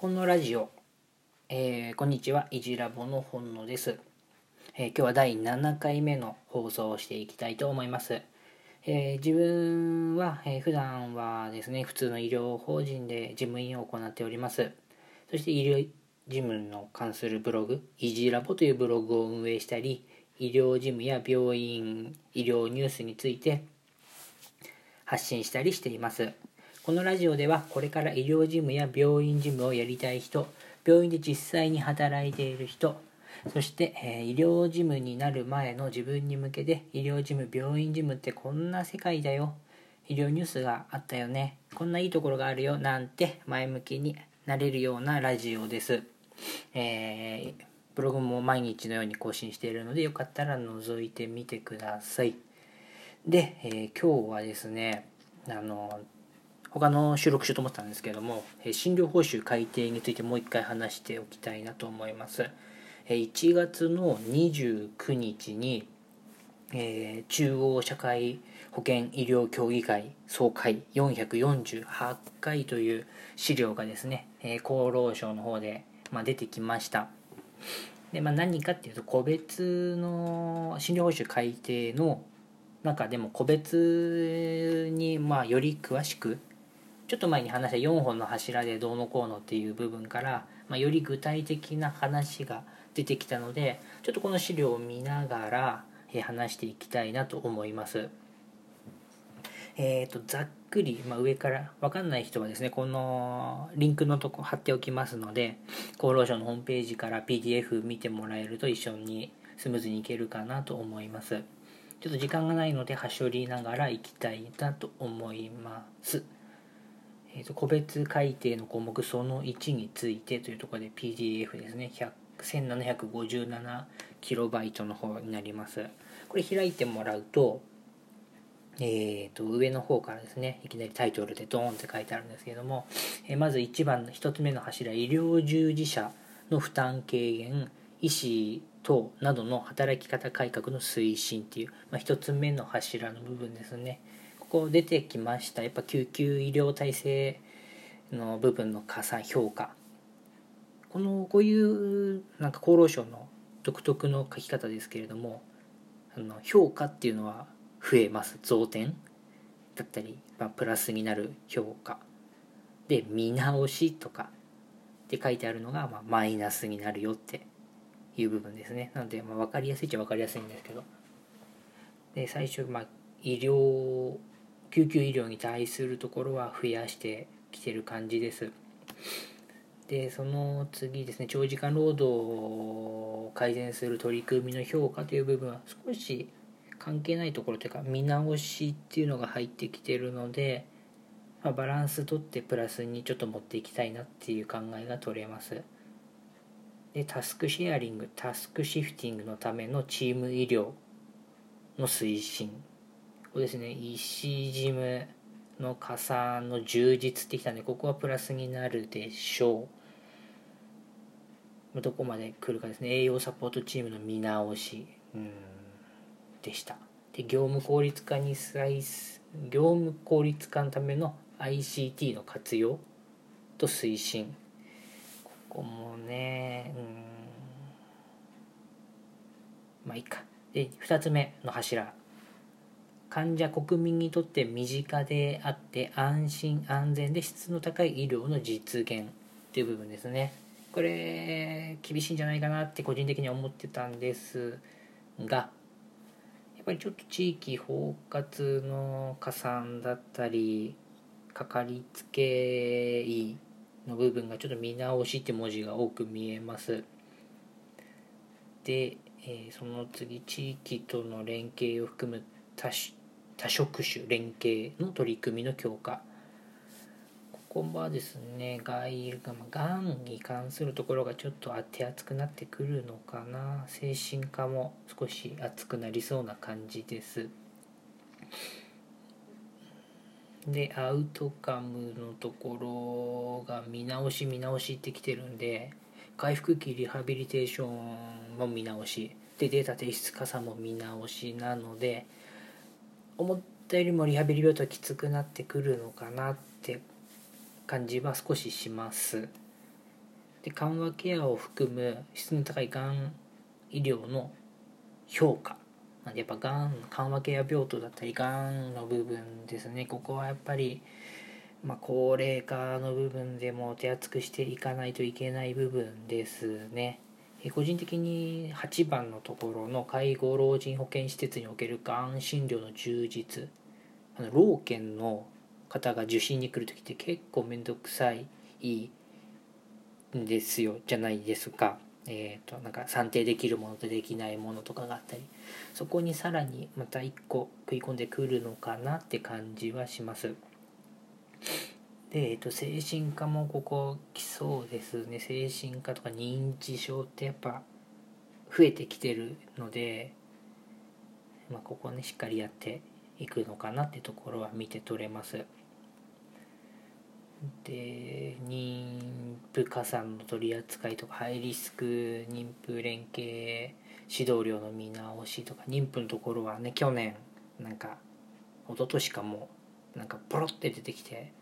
本のラジオ、えー、こんにちは、いじラボの本野です、えー、今日は第7回目の放送をしていきたいと思います。えー、自分は、え、普段はですね、普通の医療法人で事務員を行っております。そして医療事務の関するブログ、いじラボというブログを運営したり、医療事務や病院、医療ニュースについて発信したりしています。このラジオではこれから医療事務や病院事務をやりたい人病院で実際に働いている人そして、えー、医療事務になる前の自分に向けて医療事務病院事務ってこんな世界だよ。医療ニュースがあったよね。こんないいところがあるよ。なんて前向きになれるようなラジオです、えー、ブログも毎日のように更新しているのでよかったら覗いてみてください。で、えー、今日はですねあの他の収録しようと思ったんですけども、診療報酬改定についてもう一回話しておきたいなと思います。1月の29日に、えー、中央社会保険医療協議会総会448回という資料がですね、え、厚労省の方で、まあ、出てきました。でまあ、何かっていうと個別の診療報酬改定の中でも個別にまあより詳しくちょっと前に話した4本の柱でどうのこうのっていう部分から、まあ、より具体的な話が出てきたのでちょっとこの資料を見ながら、話していきたいなと思います。えーと、ざっくり、まあ、上から分かんない人はですねこのリンクのとこ貼っておきますので厚労省のホームページから PDF 見てもらえると一緒にスムーズにいけるかなと思いますちょっと時間がないので端折りながらいきたいなと思いますえー、と個別改定の項目その1についてというところで PDF ですね。1757KB の方になります。これ開いてもらうとえー、と上の方からですねいきなりタイトルでドーンって書いてあるんですけども、えー、まず1番の1つ目の柱医療従事者の負担軽減医師等などの働き方改革の推進っていう、まあ、1つ目の柱の部分ですね。こう出てきました。やっぱ救急医療体制の部分の加算評価。このこういうなんか厚労省の独特の書き方ですけれどもあの評価っていうのは増えます。増点だったり、まあ、プラスになる評価。で見直しとか。って書いてあるのが、まあ、マイナスになるよっていう部分ですね。なので、まあ、分かりやすいっちゃ分かりやすいんですけど。で最初、まあ、医療救急医療に対するところは増やしてきてる感じです。でその次ですね長時間労働を改善する取り組みの評価という部分は少し関係ないところというか見直しっていうのが入ってきてるので、まあ、バランスとってプラスにちょっと持っていきたいなっていう考えが取れます。でタスクシェアリングタスクシフティングのためのチーム医療の推進。こですね。石事務の加算の充実ってきたんでここはプラスになるでしょう。どこまで来るかですね。栄養サポートチームの見直しうんでした。で業務効率化に際業務効率化のための ICT の活用と推進。ここもねうん。まあいいか。で2つ目の柱。患者国民にとって身近であって安心安全で質の高い医療の実現という部分ですね。これ厳しいんじゃないかなって個人的には思ってたんですがやっぱりちょっと地域包括の加算だったりかかりつけ医の部分がちょっと見直しって文字が多く見えます。で、えー、その次地域との連携を含む多種多職種連携の取り組みの強化。ここはですね外がんに関するところがちょっと手厚くなってくるのかな。精神科も少し熱くなりそうな感じです。でアウトカムのところが見直し見直しってきてるんで回復期リハビリテーションも見直し。でデータ提出加算も見直しなので思ったよりもリハビリ病棟きつくなってくるのかなって感じは少しします。で緩和ケアを含む質の高いがん医療の評価。なんでやっぱがん緩和ケア病棟だったりがんの部分ですね。ここはやっぱり、まあ、高齢化の部分でも手厚くしていかないといけない部分ですね。個人的に8番のところの介護老人保健施設におけるがん診療の充実あの老健の方が受診に来る時って結構面倒くさいんですよじゃないですか。えーと、なんか算定できるものとできないものとかがあったりそこにさらにまた1個食い込んでくるのかなって感じはします。で、えーと、精神科もここ来そうですね精神科とか認知症ってやっぱ増えてきてるので、まあ、ここねしっかりやっていくのかなってところは見て取れます。で妊婦加算の取り扱いとかハイリスク妊婦連携指導料の見直しとか妊婦のところはね去年なんか一昨年かもなんかポロって出てきて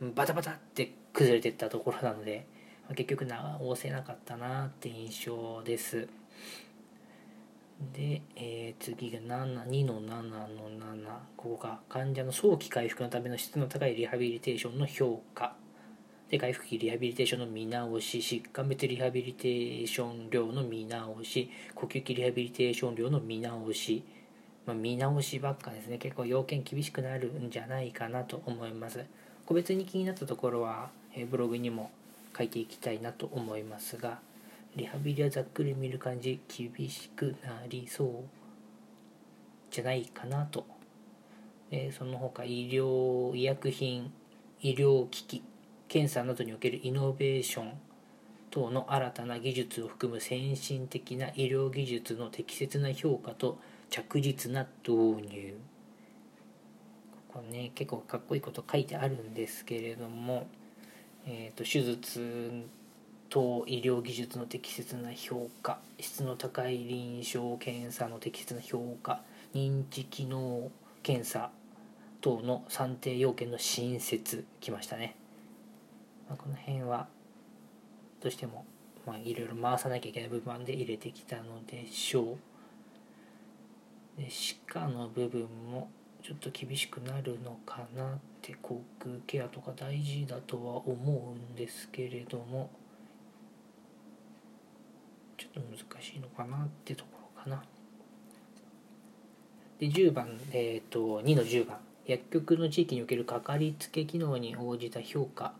バタバタって崩れてったところなので結局直せなかったなって印象です。で、えー、次が7 2の7の7ここが患者の早期回復のための質の高いリハビリテーションの評価。で回復期リハビリテーションの見直し疾患別リハビリテーション量の見直し呼吸器リハビリテーション量の見直し、まあ、見直しばっかですね。結構要件厳しくなるんじゃないかなと思います。個別に気になったところは、えブログにも書いていきたいなと思いますがリハビリはざっくり見る感じ厳しくなりそうじゃないかなと、えその他医療医薬品医療機器検査などにおけるイノベーション等の新たな技術を含む先進的な医療技術の適切な評価と着実な導入。ここね結構かっこいいこと書いてあるんですけれども、えーと手術等医療技術の適切な評価質の高い臨床検査の適切な評価認知機能検査等の算定要件の新設きましたね、まあ、この辺はどうしてもまあいろいろ回さなきゃいけない部分で入れてきたのでしょう。で歯科の部分もちょっと厳しくなるのかなって口腔ケアとか大事だとは思うんですけれどもちょっと難しいのかなってところかな。で10番、えーと、2の10番薬局の地域におけるかかりつけ機能に応じた評価っ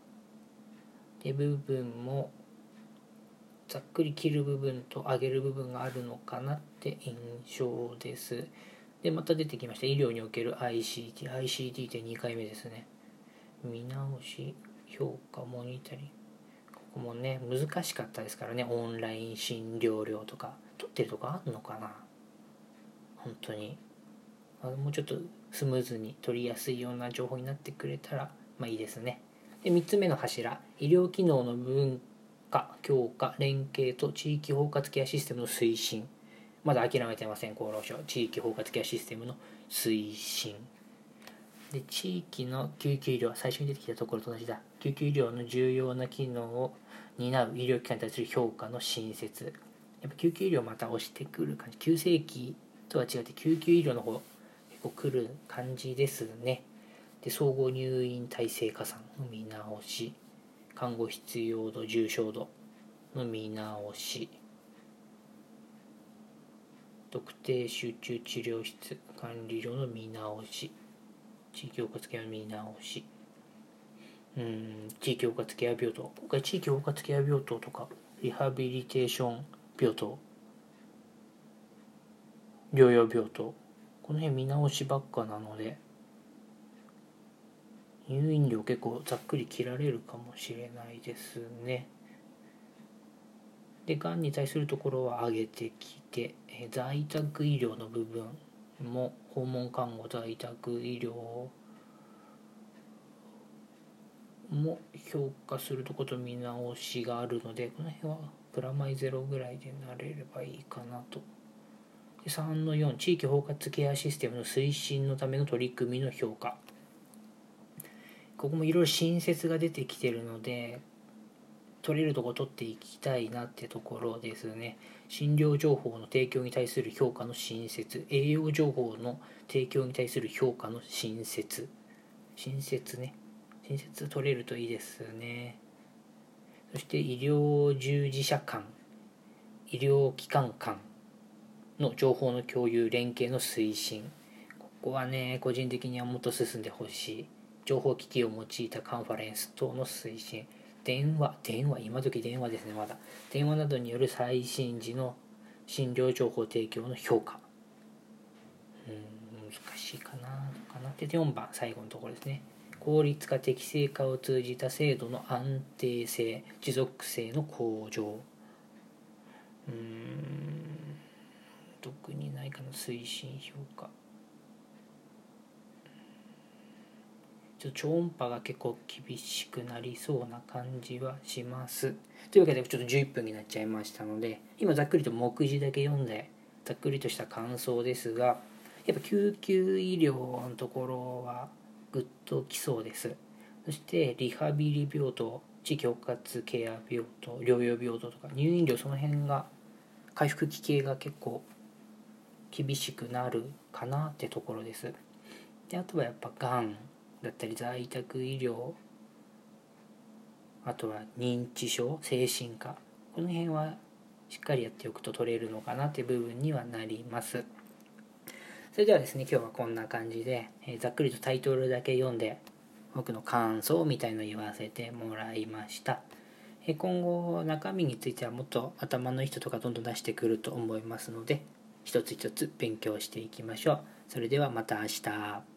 て部分もざっくり切る部分と上げる部分があるのかなって印象です。で、また出てきました。医療における ICT。ICT って2回目ですね。見直し、評価、モニタリング。ここもね難しかったですからねオンライン診療料とか取ってるとこあんのかな？本当にあもうちょっとスムーズに取りやすいような情報になってくれたらまあいいですねで3つ目の柱医療機能の文化強化連携と地域包括ケアシステムの推進まだ諦めてません。厚労省地域包括ケアシステムの推進。で地域の救急医療最初に出てきたところと同じだ。救急医療の重要な機能を担う医療機関に対する評価の新設やっぱ救急医療また押してくる感じ。急性期とは違って救急医療の方結構来る感じですね。で総合入院体制加算の見直し。看護必要度重症度の見直し。特定集中治療室管理料の見直し。地域包括ケア見直し。うん地域包括ケア病棟。今回地域包括ケア病棟とかリハビリテーション病棟。療養病棟。この辺見直しばっかなので入院料結構ざっくり切られるかもしれないですね。でがんに対するところは上げてきて在宅医療の部分も訪問看護在宅医療も評価するとこと見直しがあるのでこの辺はプラマイゼロぐらいでなれればいいかなと。で3の4地域包括ケアシステムの推進のための取り組みの評価。ここもいろいろ新設が出てきてるので取れるとこ取っていきたいなってところですね。診療情報の提供に対する評価の新設栄養情報の提供に対する評価の新設。新設ね。新設取れるといいですね。そして医療従事者間医療機関間の情報の共有連携の推進。ここはね個人的にはもっと進んでほしい。情報機器を用いたカンファレンス等の推進。電話電話今時電話ですねまだ。電話などによる最新時の診療情報提供の評価。うん難しいかなかな。で4番最後のところですね。効率化適正化を通じた制度の安定性持続性の向上。うん特にないかな推進評価。ちょっと超音波が結構厳しくなりそうな感じはします。というわけでちょっと11分になっちゃいましたので今ざっくりと目次だけ読んでざっくりとした感想ですがやっぱ救急医療のところはグッときそうです。そしてリハビリ病棟地域包括ケア病棟療養病棟とか入院料その辺が回復期系が結構厳しくなるかなってところです。であとはやっぱがんだったり在宅医療あとは認知症精神科この辺はしっかりやっておくと取れるのかなっていう部分にはなります。それではですね今日はこんな感じで、えー、ざっくりとタイトルだけ読んで僕の感想みたいの言わせてもらいました、え、今後中身についてはもっと頭のいい人とかどんどん出してくると思いますので一つ一つ勉強していきましょう。それではまた明日。